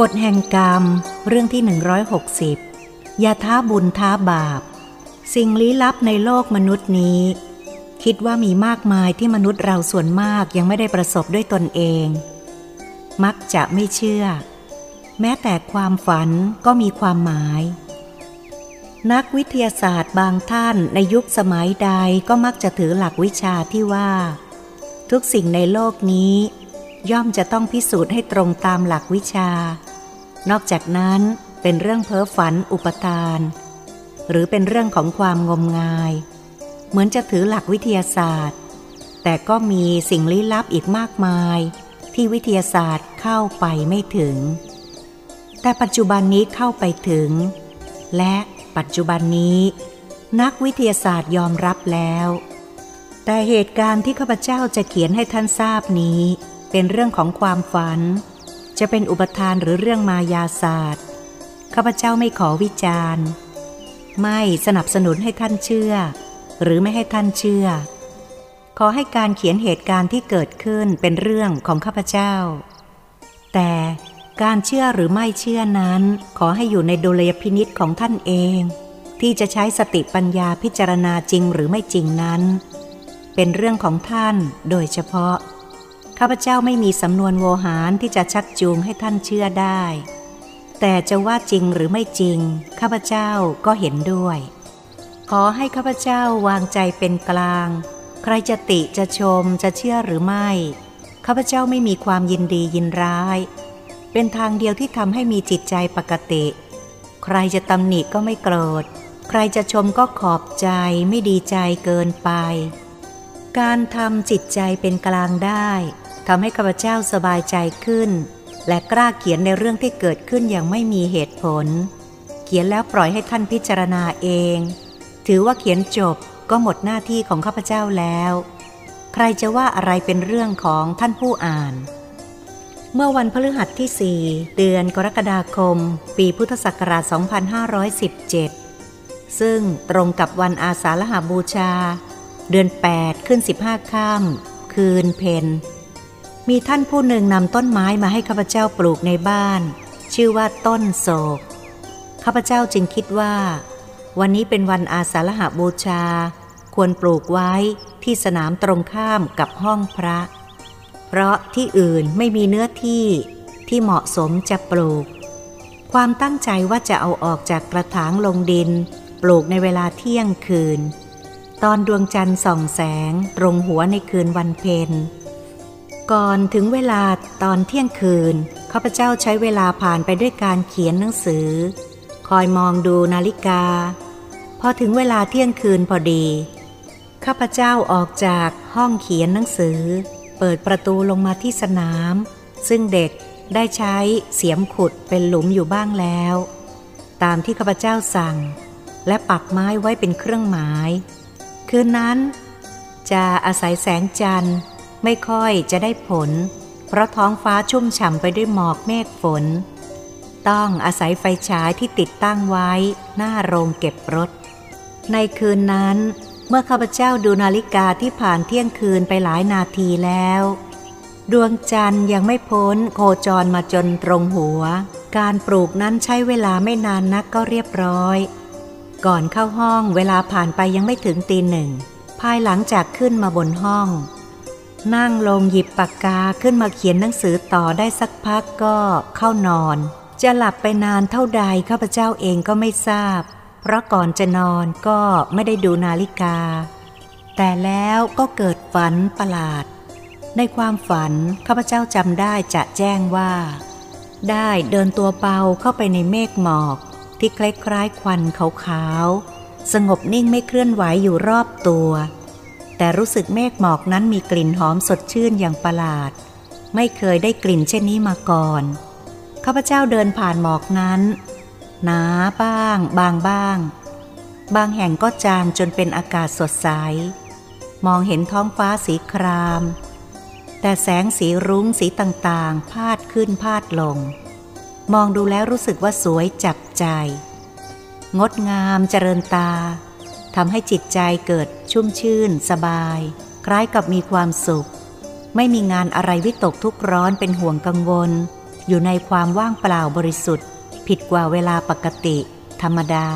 กฎแห่งกรรม เรื่องที่ 160 อย่าท้าบุญท้าบาป สิ่งลี้ลับในโลกมนุษย์นี้ คิดว่ามีมากมายที่มนุษย์เราส่วนมากยังไม่ได้ประสบด้วยตนเอง มักจะไม่เชื่อ แม้แต่ความฝันก็มีความหมาย นักวิทยาศาสตร์บางท่านในยุคสมัยใดก็มักจะถือหลักวิชาที่ว่า ทุกสิ่งในโลกนี้ ย่อมจะต้องพิสูจน์ให้ตรงตามหลักวิชา นอกจากนั้นเป็นเรื่องเพ้อฝันอุปทาน หรือเป็นเรื่องของความงมงาย เหมือนจะถือหลักวิทยาศาสตร์ แต่ก็มีสิ่งลี้ลับอีกมากมาย ที่วิทยาศาสตร์เข้าไปไม่ถึง แต่ปัจจุบันนี้เข้าไปถึง และปัจจุบันนี้ นักวิทยาศาสตร์ยอมรับแล้ว แต่เหตุการณ์ที่ข้าพเจ้าจะเขียนให้ท่านทราบนี้ เป็นเรื่องของความฝัน จะเป็นอุปทานหรือเรื่องมายาศาสตร์ข้าพเจ้าไม่ขอวิจารณ์ ไม่สนับสนุนให้ท่านเชื่อ หรือไม่ให้ท่านเชื่อ ขอให้การเขียนเหตุการณ์ที่เกิดขึ้นเป็นเรื่องของข้าพเจ้า แต่การเชื่อหรือไม่เชื่อนั้น ขอให้อยู่ในดุลยพินิษของท่านเอง ที่จะใช้สติปัญญาพิจารณาจริงหรือไม่จริงนั้น เป็นเรื่องของท่านโดยเฉพาะ ข้าพเจ้าไม่มีสำนวนโวหารที่จะชักจูงให้ท่านเชื่อได้ แต่จะว่าจริงหรือไม่จริง ข้าพเจ้าก็เห็นด้วย ขอให้ข้าพเจ้าวางใจเป็นกลาง ใครจะติจะชมจะเชื่อหรือไม่ ข้าพเจ้าไม่มีความยินดียินร้าย เป็นทางเดียวที่ทำให้มีจิตใจปกติ ใครจะตำหนิก็ไม่โกรธ ใครจะชมก็ขอบใจไม่ดีใจเกินไป การทำจิตใจเป็นกลางได้ ทำให้ข้าพเจ้าสบายใจขึ้น และกล้าเขียนในเรื่องที่เกิดขึ้นอย่างไม่มีเหตุผล เขียนแล้วปล่อยให้ท่านพิจารณาเอง ถือว่าเขียนจบก็หมดหน้าที่ของข้าพเจ้าแล้ว ใครจะว่าอะไรเป็นเรื่องของท่านผู้อ่าน เมื่อวันพฤหัสที่ 4 เดือนกรกฎาคม ปีพุทธศักราช 2517 ซึ่งตรงกับวันอาสาฬหาบูชา เดือน 8 ขึ้น 15 ค่ำคืนเพน มีท่านผู้หนึ่งนำต้นไม้มาให้ข้าพเจ้าปลูกในบ้าน ชื่อว่าต้นโศกข้าพเจ้าจึงคิดว่า วันนี้เป็นวันอาสาฬหาบูชา ควรปลูกไว้ที่สนามตรงข้ามกับห้องพระ เพราะที่อื่นไม่มีเนื้อที่ที่เหมาะสมจะปลูก ความตั้งใจว่าจะเอาออกจากกระถางลงดิน ปลูกในเวลาเที่ยงคืน ตอนดวงจันทร์ส่องแสงตรงหัวในคืนวันเพ็ญ ก่อนถึงเวลาตอนเที่ยงคืนข้าพเจ้าใช้เวลาผ่านไปด้วยการเขียนหนังสือ คอยมองดูนาฬิกา พอถึงเวลาเที่ยงคืนพอดีข้าพเจ้าออกจากห้องเขียนหนังสือ เปิดประตูลงมาที่สนาม ซึ่งเด็กได้ใช้เสียมขุดเป็นหลุมอยู่บ้างแล้ว ตามที่ข้าพเจ้าสั่ง และปักไม้ไว้เป็นเครื่องหมาย คืนนั้น จะอาศัยแสงจันทร์ ไม่ค่อยจะได้ผล เพราะท้องฟ้าชุ่มฉ่ำไปด้วยหมอกเมฆฝน ต้องอาศัยไฟฉายที่ติดตั้งไว้ หน้าโรงเก็บรถ ในคืนนั้น เมื่อข้าพเจ้าดูนาฬิกาที่ผ่านเที่ยงคืนไปหลายนาทีแล้ว ดวงจันทร์ยังไม่พ้นโคจรมาจนตรงหัว การปลูกนั้นใช้เวลาไม่นานนักก็เรียบร้อยก่อนเข้าห้องเวลาผ่านไปยังไม่ถึงตีหนึ่ง ภายหลังจากขึ้นมาบนห้อง นั่งลงหยิบปากกาขึ้นมาเขียนหนังสือต่อได้สักพักก็เข้านอน จะหลับไปนานเท่าใดข้าพเจ้าเองก็ไม่ทราบ เพราะก่อนจะนอนก็ไม่ได้ดูนาฬิกา แต่แล้วก็เกิดฝันประหลาด ในความฝันข้าพเจ้าจำได้จะแจ้งว่า ได้เดินตัวเบาเข้าไปในเมฆหมอกที่คล้ายๆควันขาวๆสงบนิ่งไม่เคลื่อนไหวอยู่รอบตัว แต่รู้สึกเมฆหมอกนั้นมีกลิ่นหอมสดชื่นอย่างประหลาด ไม่เคยได้กลิ่นเช่นนี้มาก่อนข้าพเจ้าเดินผ่านหมอกนั้น หนาบ้าง บางบ้าง บางแห่งก็จางจนเป็นอากาศสดใส มองเห็นท้องฟ้าสีคราม แต่แสงสีรุ้งสีต่างๆ พาดขึ้นพาดลง มองดูแล้วรู้สึกว่าสวยจับใจ งดงามเจริญตา ทำให้จิตใจเกิดชุ่มชื่น สบาย คล้ายกับมีความสุข ไม่มีงานอะไรวิตกทุกร้อนเป็นห่วงกังวล อยู่ในความว่างเปล่าบริสุทธิ์ ผิดกว่าเวลาปกติ ธรรมดา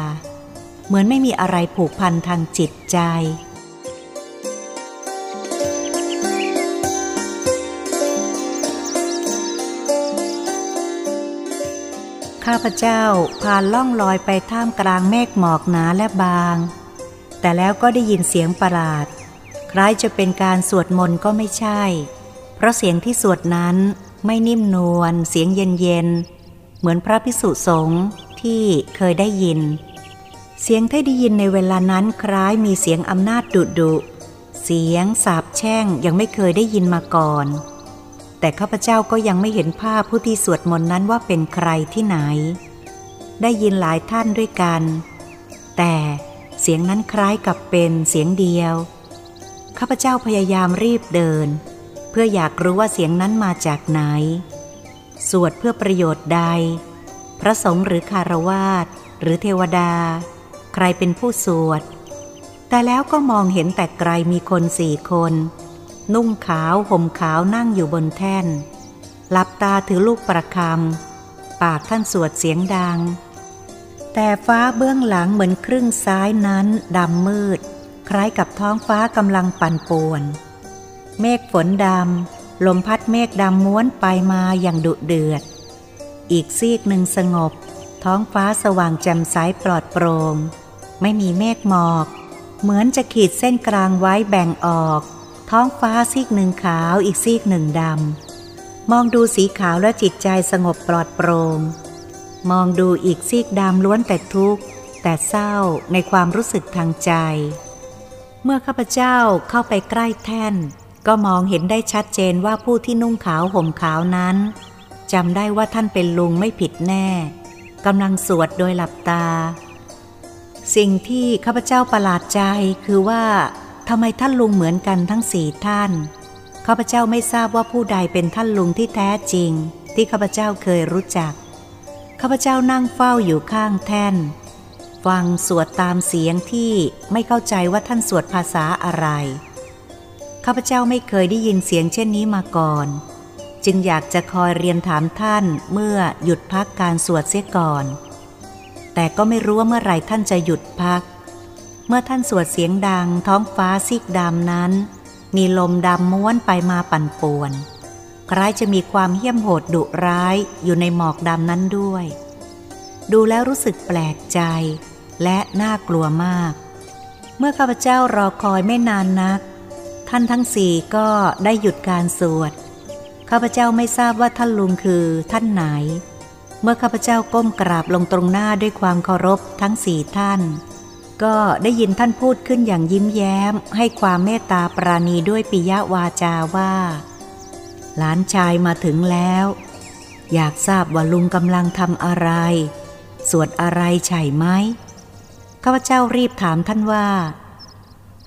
เหมือนไม่มีอะไรผูกพันทางจิตใจข้าพเจ้าพานล่องลอยไปท่ามกลางเมฆหมอกหนาและบาง แต่แล้วก็ได้ยินเสียงประหลาด คล้ายจะเป็นการสวดมนต์ก็ไม่ใช่ เพราะเสียงที่สวดนั้นไม่นิ่มนวลเสียงเย็นเย็นเหมือนพระพิสุสงฆ์ที่เคยได้ยิน เสียงที่ได้ยินในเวลานั้นคล้ายมีเสียงอำนาจดุดุเสียงสาบแช่งยังไม่เคยได้ยินมาก่อน แต่ข้าพเจ้าก็ยังไม่เห็นภาพผู้ที่สวดมนต์นั้นว่าเป็นใครที่ไหน ได้ยินหลายท่านด้วยกัน แต่ สียงนั้นคล้ายกับเป็นเสียงเดียว ข้าพเจ้าพยายามรีบเดิน เพื่ออยากรู้ว่าเสียงนั้นมาจากไหน สวดเพื่อประโยชน์ใด พระสงฆ์หรือคารวาสหรือเทวดา ใครเป็นผู้สวด แต่แล้วก็มองเห็นแต่ไกลมีคนสี่คน นุ่งขาวห่มขาวนั่งอยู่บนแท่น หลับตาถือลูกประคำปากท่านสวดเสียงดัง แต่ฟ้าเบื้องหลังเหมือนครึ่งซ้ายนั้นดำมืด คล้ายกับท้องฟ้ากำลังปั่นป่วน เมฆฝนดำ ลมพัดเมฆดำม้วนไปมาอย่างดุเดือด อีกซีกหนึ่งสงบ ท้องฟ้าสว่างแจ่มใสปลอดโปรง่งไม่มีเมฆหมอก เหมือนจะขีดเส้นกลางไว้แบ่งออก ท้องฟ้าซีกหนึ่งขาวอีกซีกหนึ่งดำมองดูสีขาวและจิตใจสงบปลอดโปรง่ง มองดูอีกซีกดำล้วนแต่ทุกข์ แต่เศร้าในความรู้สึกทางใจ เมื่อข้าพเจ้าเข้าไปใกล้แท่น ก็มองเห็นได้ชัดเจนว่าผู้ที่นุ่งขาวห่มขาวนั้นจำได้ว่าท่านเป็นลุงไม่ผิดแน่กำลังสวดโดยหลับตา สิ่งที่ข้าพเจ้าประหลาดใจคือว่าทำไมท่านลุงเหมือนกันทั้งสี่ท่านข้าพเจ้าไม่ทราบว่าผู้ใดเป็นท่านลุงที่แท้จริง ที่ข้าพเจ้าเคยรู้จัก ข้าพเจ้านั่งเฝ้าอยู่ข้างแท่น ฟังสวดตามเสียงที่ไม่เข้าใจว่าท่านสวดภาษาอะไร ข้าพเจ้าไม่เคยได้ยินเสียงเช่นนี้มาก่อน จึงอยากจะคอยเรียนถามท่านเมื่อหยุดพักการสวดเสียก่อน แต่ก็ไม่รู้ว่าเมื่อไรท่านจะหยุดพัก เมื่อท่านสวดเสียงดังท้องฟ้าซีกดำนั้น มีลมดำม้วนไปมาปั่นป่วน คล้ายจะมีความเหี้ยมโหดดุร้ายอยู่ในหมอกดำนั้นด้วย ดูแล้วรู้สึกแปลกใจ และน่ากลัวมาก เมื่อข้าพเจ้ารอคอยไม่นานนัก ท่านทั้งสี่ก็ได้หยุดการสวด ข้าพเจ้าไม่ทราบว่าท่านลุงคือท่านไหน เมื่อข้าพเจ้าก้มกราบลงตรงหน้าด้วยความเคารพทั้งสี่ท่าน ก็ได้ยินท่านพูดขึ้นอย่างยิ้มแย้ม ให้ความเมตตาปราณีด้วยปิยวาจาว่า หลานชายมาถึงแล้ว อยากทราบว่าลุงกำลังทำอะไร สวดอะไรใช่ไหมข้าพเจ้ารีบถามท่านว่า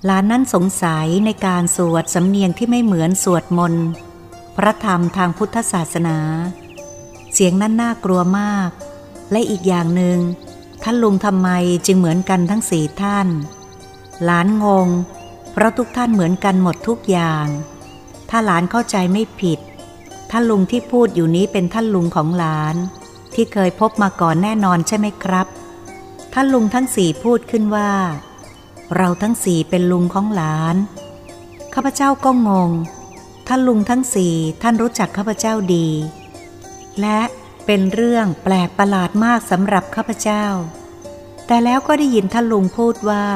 หลานนั้นสงสัยในการสวดสำเนียงที่ไม่เหมือนสวดมนต์พระธรรมทางพุทธศาสนา เสียงนั้นน่ากลัวมาก และอีกอย่างหนึ่งท่านลุงทำไมจึงเหมือนกันทั้งสี่ท่าน หลานงง เพราะทุกท่านเหมือนกันหมดทุกอย่าง ถ้าหลานเข้าใจไม่ผิดท่านลุงที่พูดอยู่นี้เป็นท่านลุงของหลาน ที่เคยพบมาก่อนแน่นอนใช่ไหมครับ ท่านลุงทั้งสี่พูดขึ้นว่า เราทั้งสี่เป็นลุงของหลาน ข้าพเจ้าก็งง ท่านลุงทั้งสี่ท่านรู้จักข้าพเจ้าดี และเป็นเรื่องแปลกประหลาดมากสำหรับข้าพเจ้า แต่แล้วก็ได้ยินท่านลุงพูดว่า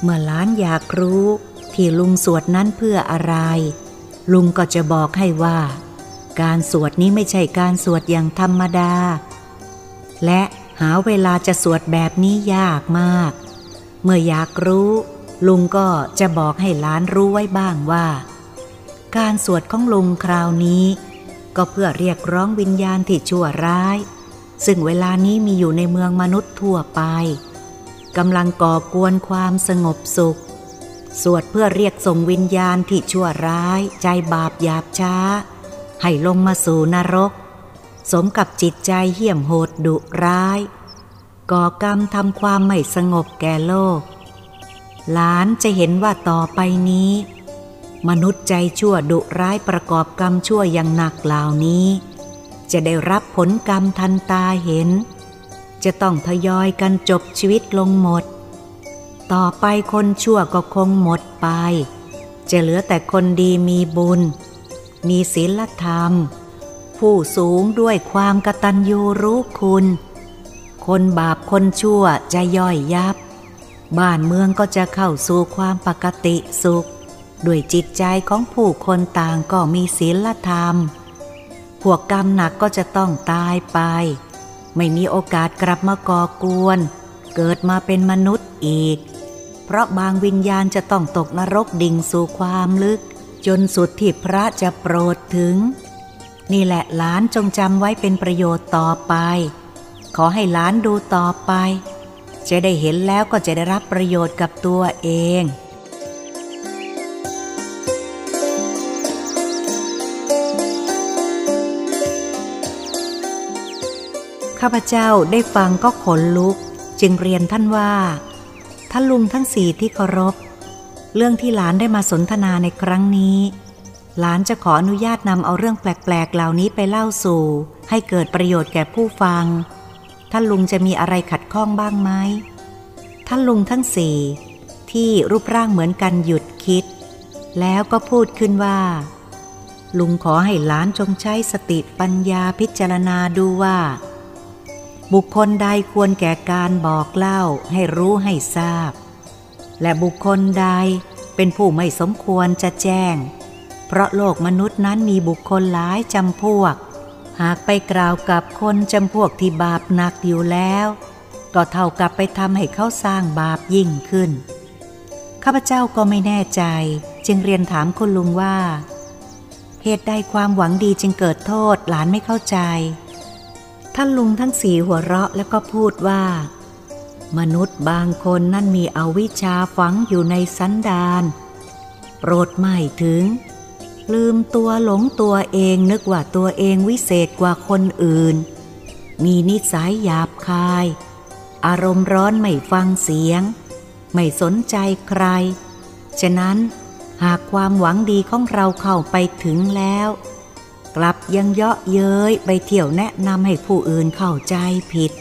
เมื่อหลานอยากรู้ที่ลุงสวดนั้นเพื่ออะไร ลุงก็จะบอกให้ว่า การสวดนี้ไม่ใช่การสวดอย่างธรรมดา และหาเวลาจะสวดแบบนี้ยากมาก เมื่ออยากรู้ ลุงก็จะบอกให้ล้านรู้ไว้บ้างว่า การสวดของลุงคราวนี้ ก็เพื่อเรียกร้องวิญญาณที่ชั่วร้าย ซึ่งเวลานี้มีอยู่ในเมืองมนุษย์ทั่วไปกำลังก่อกวนความสงบสุข สวดเพื่อเรียกส่งวิญญาณที่ชั่วร้ายใจบาปหยาบช้า ให้ลงมาสู่นรก สมกับจิตใจเหี้ยมโหดดุร้าย ก่อกรรมทำความไม่สงบแก่โลก หลานจะเห็นว่าต่อไปนี้ มนุษย์ใจชั่วดุร้ายประกอบกรรมชั่วอย่างหนักเหล่านี้ จะได้รับผลกรรมทันตาเห็น จะต้องทยอยกันจบชีวิตลงหมด ต่อไปคนชั่วก็คงหมดไป จะเหลือแต่คนดีมีบุญ มีศีลธรรม ผู้สูงด้วยความกตัญญูรู้คุณ คนบาปคนชั่วจะย่อยยับ บ้านเมืองก็จะเข้าสู่ความปกติสุข ด้วยจิตใจของผู้คนต่างก็มีศีลธรรม พวกกรรมหนักก็จะต้องตายไป ไม่มีโอกาสกลับมาก่อกวนเกิดมาเป็นมนุษย์อีก เพราะบางวิญญาณจะต้องตกนรกดิ่งสู่ความลึก จนสุดที่พระจะโปรดถึง นี่แหละหลานจงจำไว้เป็นประโยชน์ต่อไป ขอให้หลานดูต่อไป จะได้เห็นแล้วก็จะได้รับประโยชน์กับตัวเองข้าพเจ้าได้ฟังก็ขนลุก จึงเรียนท่านว่า ท่านลุงทั้งสี่ที่เคารพ เรื่องที่หลานได้มาสนทนาในครั้งนี้ หลานจะขออนุญาตนำเอาเรื่องแปลกๆ เหล่านี้ไปเล่าสู่ ให้เกิดประโยชน์แก่ผู้ฟัง ท่านลุงจะมีอะไรขัดข้องบ้างไหมท่านลุงทั้งสี่ที่รูปร่างเหมือนกันหยุดคิด แล้วก็พูดขึ้นว่า ลุงขอให้หลานจงใช้สติปัญญาพิจารณาดูว่า บุคคลใดควรแก่การบอกเล่าให้รู้ให้ทราบ และบุคคลใดเป็นผู้ไม่สมควรจะแจ้ง เพราะโลกมนุษย์นั้นมีบุคคลหลายจำพวก หากไปกล่าวกับคนจำพวกที่บาปหนักอยู่แล้ว ก็เท่ากับไปทำให้เขาสร้างบาปยิ่งขึ้น ข้าพเจ้าก็ไม่แน่ใจ จึงเรียนถามคุณลุงว่า เหตุใดความหวังดีจึงเกิดโทษหลานไม่เข้าใจ ท่านลุงทั้งสี่หัวเราะแล้วก็พูดว่า มนุษย์บางคนนั่นมีอวิชชาฝังอยู่ในสันดานโปรดไม่ถึง ลืมตัวหลงตัวเองนึกว่าตัวเองวิเศษกว่าคนอื่น มีนิสัยหยาบคาย อารมณ์ร้อนไม่ฟังเสียง ไม่สนใจใคร ฉะนั้นหากความหวังดีของเราเข้าไปถึงแล้ว กลับยังเยาะเย้ยไปเที่ยวแนะนำให้ผู้อื่นเข้าใจผิด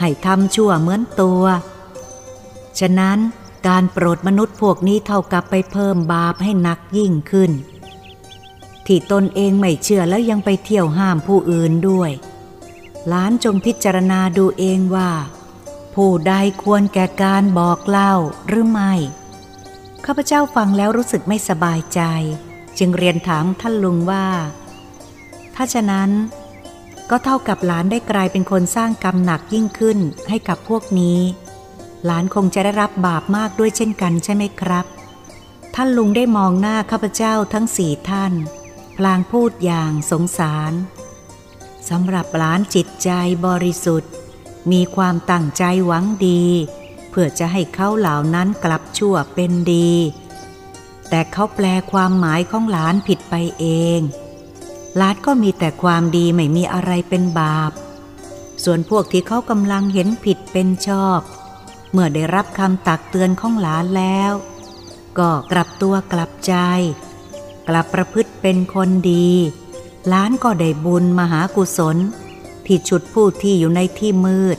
ให้ทำชั่วเหมือนตัว ฉะนั้นการโปรดมนุษย์พวกนี้เท่ากับไปเพิ่มบาปให้หนักยิ่งขึ้น ที่ตนเองไม่เชื่อแล้วยังไปเที่ยวห้ามผู้อื่นด้วยล้านจงพิจารณาดูเองว่า ผู้ใดควรแก่การบอกเล่าหรือไม่ ข้าพเจ้าฟังแล้วรู้สึกไม่สบายใจ จึงเรียนถามท่านลุงว่า ถ้าฉะนั้น ก็เท่ากับหลานได้กลายเป็นคนสร้างกรรมหนักยิ่งขึ้นให้กับพวกนี้ หลานคงจะได้รับบาปมากด้วยเช่นกันใช่ไหมครับ ท่านลุงได้มองหน้าข้าพเจ้าทั้งสี่ท่าน พลางพูดอย่างสงสารสำหรับหลานจิตใจบริสุทธิ์ มีความตั้งใจหวังดี เพื่อจะให้เขาเหล่านั้นกลับชั่วเป็นดี แต่เขาแปลความหมายของหลานผิดไปเอง หลานก็มีแต่ความดีไม่มีอะไรเป็นบาป ส่วนพวกที่เขากำลังเห็นผิดเป็นชอบ เมื่อได้รับคำตักเตือนของหลานแล้ว ก็กลับตัวกลับใจ กลับประพฤติเป็นคนดีล้านก็ได้บุญมหากุศล ที่ฉุดผู้ที่อยู่ในที่มืด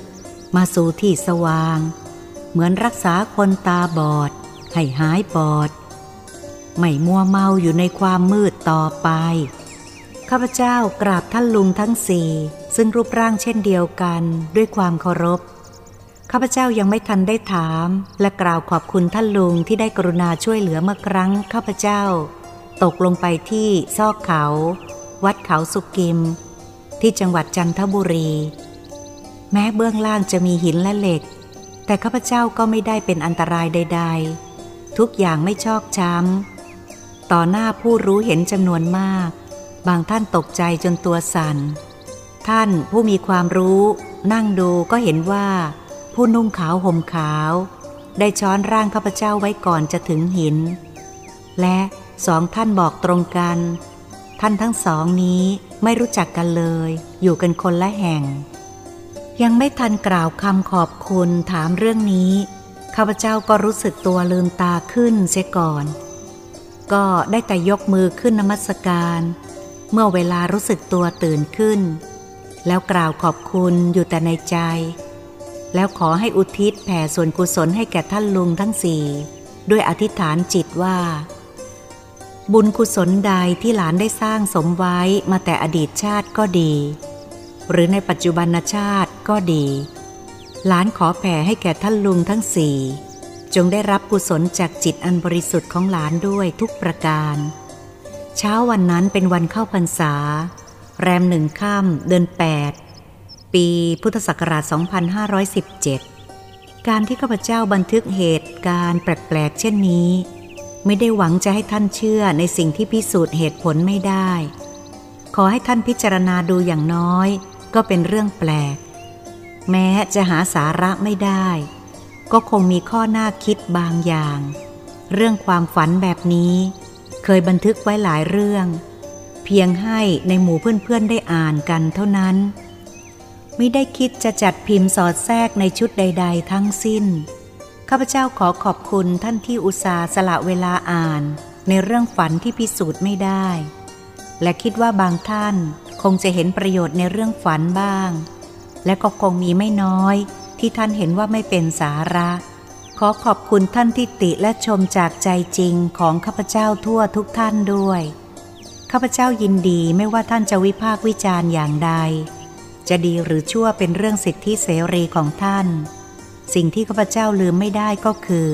มาสู่ที่สว่าง เหมือนรักษาคนตาบอด ให้หายบอด ไม่มัวเมาอยู่ในความมืดต่อไป ข้าพเจ้ากราบท่านลุงทั้งสี่ซึ่งรูปร่างเช่นเดียวกันด้วยความเคารพ ข้าพเจ้ายังไม่ทันได้ถาม และกล่าวขอบคุณท่านลุงที่ได้กรุณาช่วยเหลือเมื่อครั้งข้าพเจ้า ตกลงไปที่ซอกเขา วัดเขาสุกิม ที่จังหวัดจันทบุรี แม้เบื้องล่างจะมีหินและเหล็ก แต่ข้าพเจ้าก็ไม่ได้เป็นอันตรายใด ๆ ทุกอย่างไม่ชอกช้ำต่อหน้าผู้รู้เห็นจำนวนมาก บางท่านตกใจจนตัวสัน่น ท่านผู้มีความรู้นั่งดูก็เห็นว่า ผู้นุ่งขาวห่มขาว ได้ช้อนร่างข้าพเจ้าไว้ก่อนจะถึงหิน และสองท่านบอกตรงกัน ท่านทั้งสองนี้ไม่รู้จักกันเลย อยู่กันคนละแห่ง ยังไม่ทันกล่าวคำขอบคุณถามเรื่องนี้ ข้าพเจ้าก็รู้สึกตัวลืมตาขึ้นเสียก่อน ก็ได้แต่ยกมือขึ้นนมัสการ เมื่อเวลารู้สึกตัวตื่นขึ้น แล้วกล่าวขอบคุณอยู่แต่ในใจ แล้วขอให้อุทิศแผ่ส่วนกุศลให้แก่ท่านลุงทั้งสี่ด้วยอธิษฐานจิตว่า บุญกุศลใดที่หลานได้สร้างสมไว้มาแต่อดีตชาติก็ดี หรือในปัจจุบันชาติก็ดี หลานขอแผ่ให้แก่ท่านลุงทั้งสี่จงได้รับกุศลจากจิตอันบริสุทธิ์ของหลานด้วยทุกประการ เช้าวันนั้นเป็นวันเข้าพรรษา แรมหนึ่งค่ำเดือนแปดปีพุทธศักราช 2517 การที่ข้าพเจ้าบันทึกเหตุการณ์แปลกๆเช่นนี้ ไม่ได้หวังจะให้ท่านเชื่อในสิ่งที่พิสูจน์เหตุผลไม่ได้ ขอให้ท่านพิจารณาดูอย่างน้อย ก็เป็นเรื่องแปลก แม้จะหาสาระไม่ได้ ก็คงมีข้อน่าคิดบางอย่าง เรื่องความฝันแบบนี้ เคยบันทึกไว้หลายเรื่อง เพียงให้ในหมู่เพื่อนๆได้อ่านกันเท่านั้น ไม่ได้คิดจะจัดพิมพ์สอดแทรกในชุดใด ๆ ทั้งสิ้น ข้าพเจ้าขอขอบคุณท่านที่อุตส่าห์สละเวลาอ่าน ในเรื่องฝันที่พิสูจน์ไม่ได้ และคิดว่าบางท่านคงจะเห็นประโยชน์ในเรื่องฝันบ้าง และก็คงมีไม่น้อยที่ท่านเห็นว่าไม่เป็นสาระ ขอขอบคุณท่านที่ติและชมจากใจจริงของข้าพเจ้าทั่วทุกท่านด้วย ข้าพเจ้ายินดีไม่ว่าท่านจะวิพากษ์วิจารณ์อย่างใด จะดีหรือชั่วเป็นเรื่องสิทธิเสรีของท่าน สิ่งที่ข้าพเจ้าลืมไม่ได้ก็คือ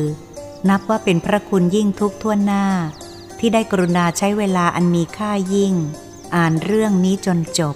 นับว่าเป็นพระคุณยิ่งทุกท่วนหน้า ที่ได้กรุณาใช้เวลาอันมีค่ายิ่ง อ่านเรื่องนี้จนจบ